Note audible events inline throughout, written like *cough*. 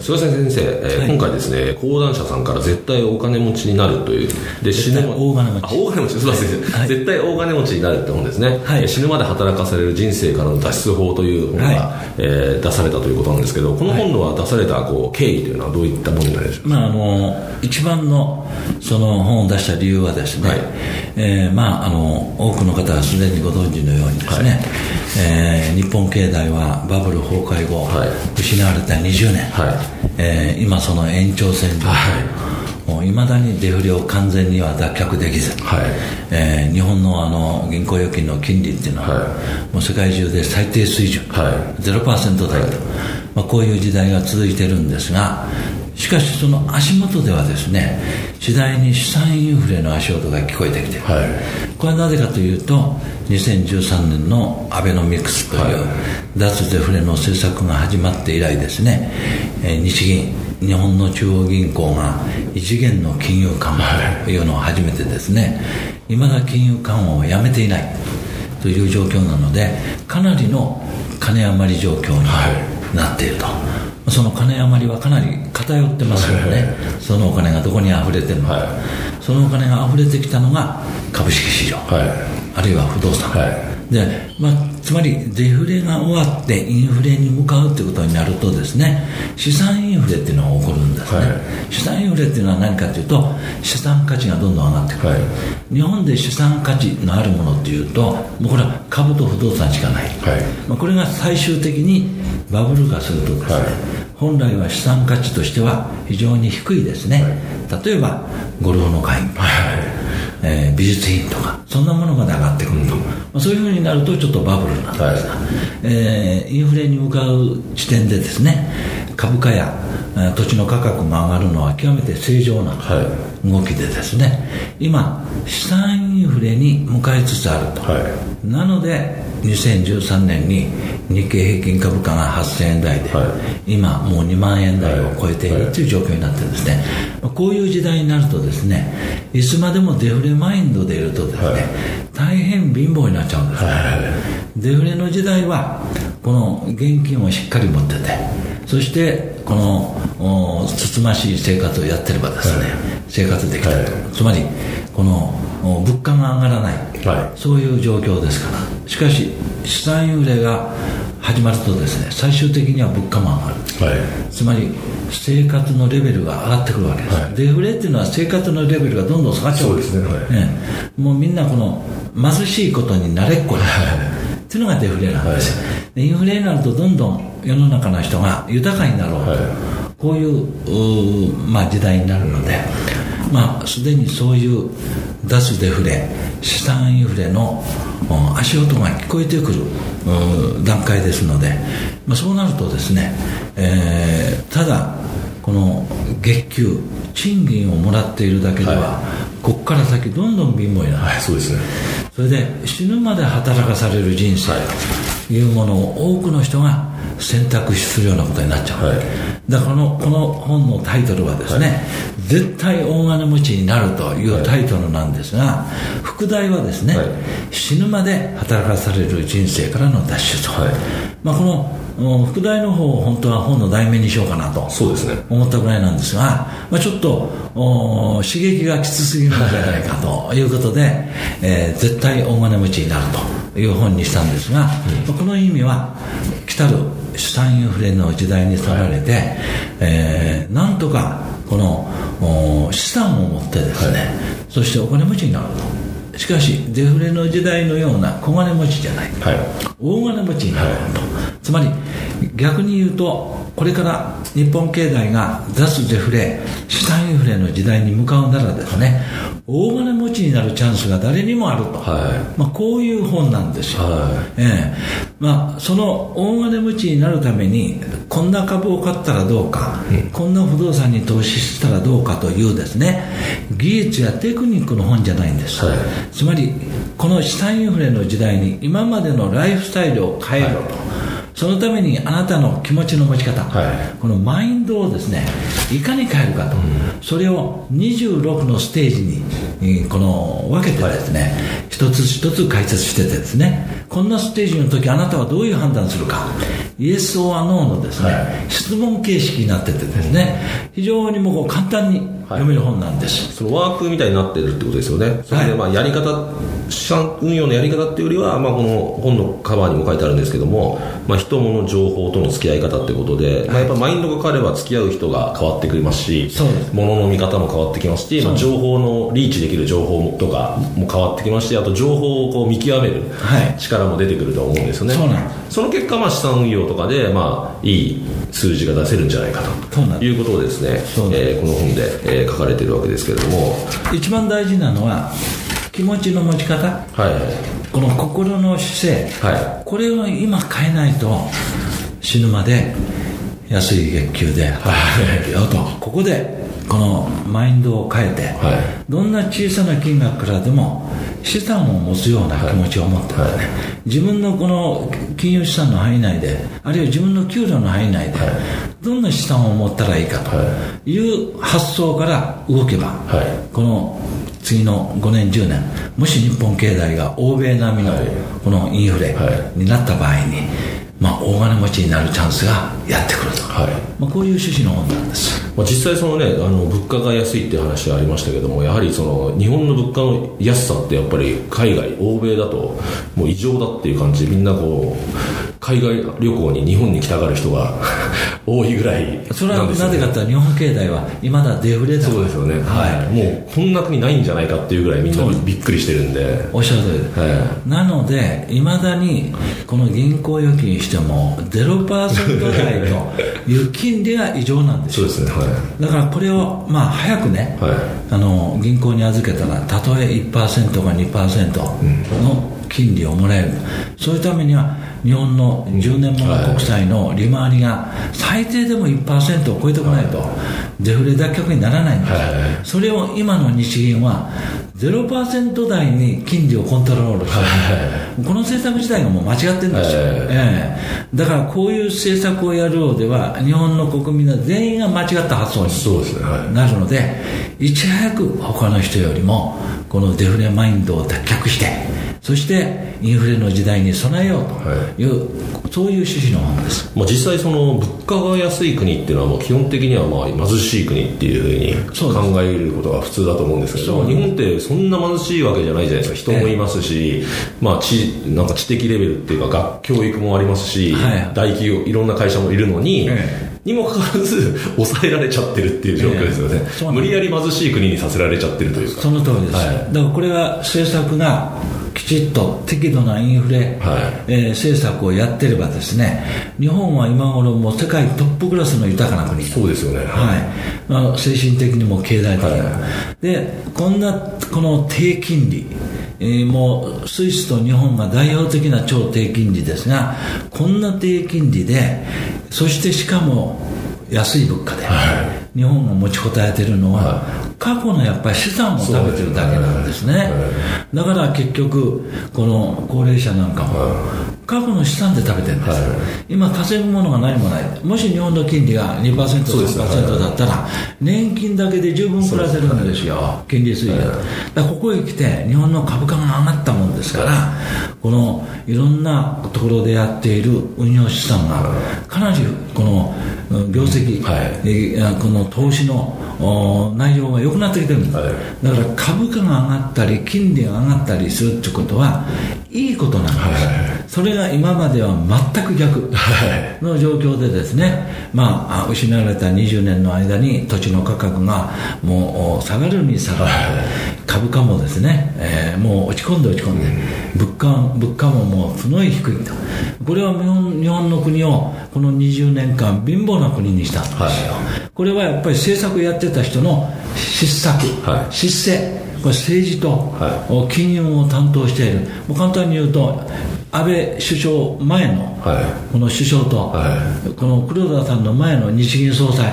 菅先生、えーはい、今回ですね講談社さんから絶対お金持ちになるという。で死ぬ大金持ち。大金持ちすみません、はい、絶対大金持ちになるって本ですね、はい、死ぬまで働かされる人生からの脱出法という本が、はい、えー、出されたということなんですけどこの本のは出されたこう経緯というのはどういったものになるでしょうか、まあ、あの一番のその本を出した理由はですね、はい、えー、まあ、あの多くの方はすでにご存知のようにですね、はい、えー、日本経済はバブル崩壊後、はい、失われた20年、はい。えー、今その延長線上、はい。まだにデフレを完全には脱却できず、はい。えー、日本のあの銀行預金の金利っていうのは、はい、もう世界中で最低水準、はい、0%台と、まあ、こういう時代が続いてるんですがしかしその足元ではですね次第に資産インフレの足音が聞こえてきてる、はい、これはなぜかというと2013年のアベノミクスという脱デフレの政策が始まって以来ですね、えー、日銀日本の中央銀行が異次元の金融緩和というのを始めてですねいまだ金融緩和をやめていないという状況なのでかなりの金余り状況になっていると。その金余りはかなり偏ってますよね、そのお金がどこに溢れてるのか、はい、そのお金が溢れてきたのが株式市場、はい、あるいは不動産、はい。でまあ、つまりデフレが終わってインフレに向かうということになるとですね資産インフレっていうのが起こるんですね、はい、資産インフレっていうのは何かというと資産価値がどんどん上がってくる、はい、日本で資産価値のあるものっていうともうこれは株と不動産しかない、まあ、これが最終的にバブル化するとですね、本来は資産価値としては非常に低いですね、例えばゴルフの会。員、えー、美術品とか。そんなものまで上がってくると、まあ、そういうふうになるとちょっとバブルなんですが、はい、えー、インフレに向かう地点でですね株価や土地の価格が上がるのは極めて正常な動きでですね、はい、今資産インフレに向かいつつあると、はい、なので2013年に日経平均株価が8000円台で、はい、今もう2万円台を超えているという状況になってるんですね、こういう時代になるとですねいつまでもデフレマインドでいるとですね、大変貧乏になっちゃうんですね、デフレの時代はこの現金をしっかり持っててそしてこのつつましい生活をやってればですね、生活できたと、つまりこの物価が上がらない、はい、そういう状況ですから。しかし資産インフレが始まるとですね最終的には物価も上がる、はい、つまり生活のレベルが上がってくるわけです、はい、デフレっていうのは生活のレベルがどんどん下がっちゃうんです。ね、はい。ね、もうみんなこの貧しいことに慣れっこになる、っていうのがデフレなんですよ、インフレになるとどんどん世の中の人が豊かになろうと、こういうまあ、時代になるので、まあ、すでにそういう脱デフレ資産インフレの足音が聞こえてくる段階ですので、まあ、そうなるとですね、えー、ただこの月給賃金をもらっているだけでは、はい、ここから先どんどん貧乏になる、はい、そうですねそれで死ぬまで働かされる人生とい。うものを多くの人が選択するようなことになっちゃう、はい、だからこのこの本のタイトルはですね、はい、絶対大金持ちになるというタイトルなんですが、副題はですね、はい、死ぬまで働かされる人生からの脱出と、まあ、この副題の方を本当は本の題名にしようかなとそうですね。思ったぐらいなんですが、まあ、ちょっと刺激がきつすぎるんじゃないかということで、えー、絶対大金持ちになるという本にしたんですが、うん、この意味は来たる資産インフレの時代に去られて、はい、えー、なんとかこの資産を持ってですね、はい、そしてお金持ちになるとしかしデフレの時代のような小金持ちじゃない、はい、大金持ちになると、つまり逆に言うとこれから日本経済が脱デフレ資産インフレの時代に向かうならですね大金持ちになるチャンスが誰にもあると、はい。まあ、こういう本なんですよ、はい。ええ。まあ、その大金持ちになるためにこんな株を買ったらどうか、うん、こんな不動産に投資したらどうかというですね技術やテクニックの本じゃないんです、はい、つまりこの資産インフレの時代に今までのライフスタイルを変えろと、はい。そのためにあなたの気持ちの持ち方、はい、このマインドをですねいかに変えるかと、うん、それを26のステージにこの分けてですね、はい、一つ一つ解説しててですねこんなステージの時あなたはどういう判断するか。イエス・オア・ノーのですね、はい、質問形式になっててですね非常にもう簡単に読める本なんです、そのワークみたいになってるってことですよね。それでまあやり方資産運用のやり方っていうよりは、まあ、この本のカバーにも書いてあるんですけども、まあ、人物情報との付き合い方ってことで、まあ、やっぱマインドが変われば付き合う人が変わってくりますし物の見方も変わってきますし、まあ、情報のリーチできる情報とかも変わってきますしあと情報をこう見極める力も出てくると思うんですよね、はい、その結果、まあ、資産運用とかで、まあ、いい数字が出せるんじゃないかということをですね、えー、この本で、えー、書かれているわけですけれども。一番大事なのは気持ちの持ち方、はい、この心の姿勢、はい、これを今変えないと死ぬまで安い月給で働けよと、ここでこのマインドを変えて、はい、どんな小さな金額からでも資産を持つような気持ちを持ってね、はい、自分のこの金融資産の範囲内であるいは自分の給料の範囲内で、どんな資産を持ったらいいかとい。う発想から動けば、この次の5年10年もし日本経済が欧米並みのこのインフレになった場合に、まあ、大金持ちになるチャンスがやってくると、はい。まあ、こういう趣旨の本なんです、まあ、実際そのねあの物価が安いっていう話がありましたけどもやはりその日本の物価の安さってやっぱり海外欧米だともう異常だっていう感じでみんなこう海外旅行に日本に来たがる人が *laughs* 多いぐらいそれはなぜかというと日本経済はいまだデフレだそうですよね、はい、もうこんな国ないんじゃないかっていうぐらいみんなびっくりしてるんで。おっしゃる通り。です、はい、なのでいまだにこの銀行預金しても0%台という金利が異常なんですそうですね、はい、だからこれをまあ早くね、はい、あの銀行に預けたらたとえ1%か2%の金利をもらえる、そういうためには日本の10年もの国債の利回りが最低でも1%を超えてこないと、デフレ脱却にならないんです、それを今の日銀は0%台に金利をコントロールして、この政策自体がもう間違ってるんですよ、ええ、だからこういう政策をやるようでは日本の国民は全員が間違った発想になるのでいち早く他の人よりもこのデフレマインドを脱却してそしてインフレの時代に備えようという、はい、そういう趣旨の本です、まあ、実際その物価が安い国っていうのはもう基本的にはまあ貧しい国っていうふうに考えることが普通だと思うんですけど日本ってそんな貧しいわけじゃないじゃないですか人もいますし、ええ、まあ、知なんか知的レベルっていうか学教育もありますし、はい、大企業いろんな会社もいるのに、えにもかかわらず抑えられちゃってるっていう状況ですよね、えー、無理やり貧しい国にさせられちゃってるというか。その通りです、はい、だからこれは政策がきちっと適度なインフレ、はい、えー、政策をやってればですね日本は今頃もう世界トップクラスの豊かな国そうですよね。はい、まあ、精神的にも経済的にも、はい、でこんなこの低金利えー、もうスイスと日本が代表的な超低金利ですがこんな低金利でそしてしかも安い物価で、はい、日本が持ちこたえてるのは、はい、過去のやっぱり資産を食べてるだけなんですね、はい、だから結局この高齢者なんかも、過去の資産で食べてるんです、今稼ぐものが何もない。もし日本の金利が 2%3% だったら年金だけで十分暮らせるんですよ。金利水準、だここへ来て日本の株価が上がったもんですからこのいろんなところでやっている運用資産がかなりこの業績、はい、この投資の内容が良くなってきてるんです、はい、だから株価が上がったり金利が上がったりするってことはいいことなんです、はいそれが今までは全く逆の状況でですね、まあ、失われた20年の間に土地の価格がもう下がるに下がる、株価もですね、えー、もう落ち込んで落ち込んで、物価物価ももうすごい低いと、これは日本日本の国をこの20年間、貧乏な国にしたんですよ、はい、これはやっぱり政策やってた人の失策、はい、失勢、これ政治と金融を担当している、もう簡単に言うと、安倍首相前の、この首相と、この黒田さんの前の日銀総裁、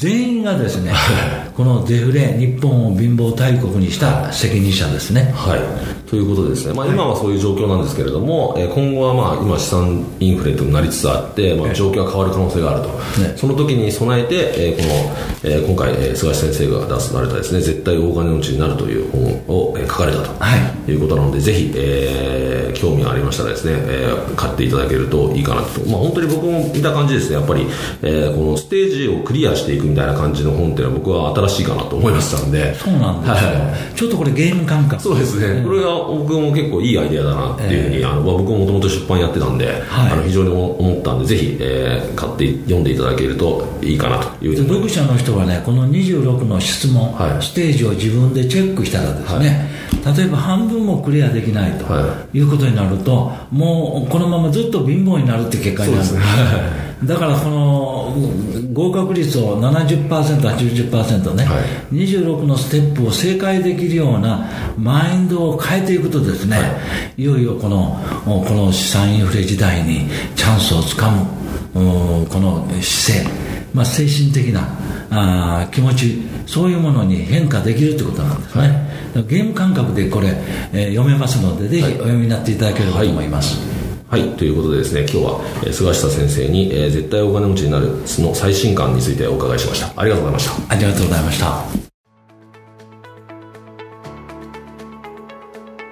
全員がですね、このデフレ、日本を貧乏大国にした責任者ですね。はい。ということですね、まあ、今はそういう状況なんですけれども、はい、今後はまあ今、資産インフレとなりつつあって、まあ、状況が変わる可能性があると、ね、その時に備えて、えー、この、えー、今回、えー、菅先生が出されたです、ね、絶対大金持ちになるという本を、えー、書かれたと、はい、いうことなので、ぜひ、えー、興味がありましたらですね、えー、買っていただけるといいかなと、まあ、本当に僕も見た感じですね、やっぱり、えー、このステージをクリアしていくみたいな感じの本っていうのは、僕は新しいかなと思いましたんで、そうなんですよ、はい、ちょっとこれ、ゲーム感覚。そうですね、これが僕も結構いいアイデアだなっていうふうに、えー、あの僕ももともと出版やってたんで、はい、あの非常に思ったんでぜひ、えー、買って読んでいただけるといいかなという読者の人はねこの26の質問、はい、ステージを自分でチェックしたらですね、はい、例えば半分もクリアできないということになると、もうこのままずっと貧乏になるって結果になる。んです。だからこの合格率を70%、80%ね、はい、26のステップを正解できるようなマインドを変えていくとですね、はい、いよいよこのこの資産インフレ時代にチャンスをつかむこの姿勢、まあ、精神的なあ気持ちそういうものに変化できるということなんですね、はい、ゲーム感覚でこれ、えー、読めますのでぜひお読みになっていただければと思います、はい、ということでですね、今日は、えー、菅下先生に、えー、絶対お金持ちになるその最新刊についてお伺いしました。ありがとうございました。ありがとうございました。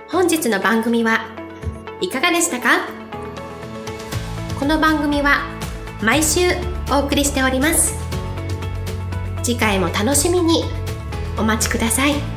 本日の番組はいかがでしたか？この番組は毎週お送りしております。次回も楽しみにお待ちください。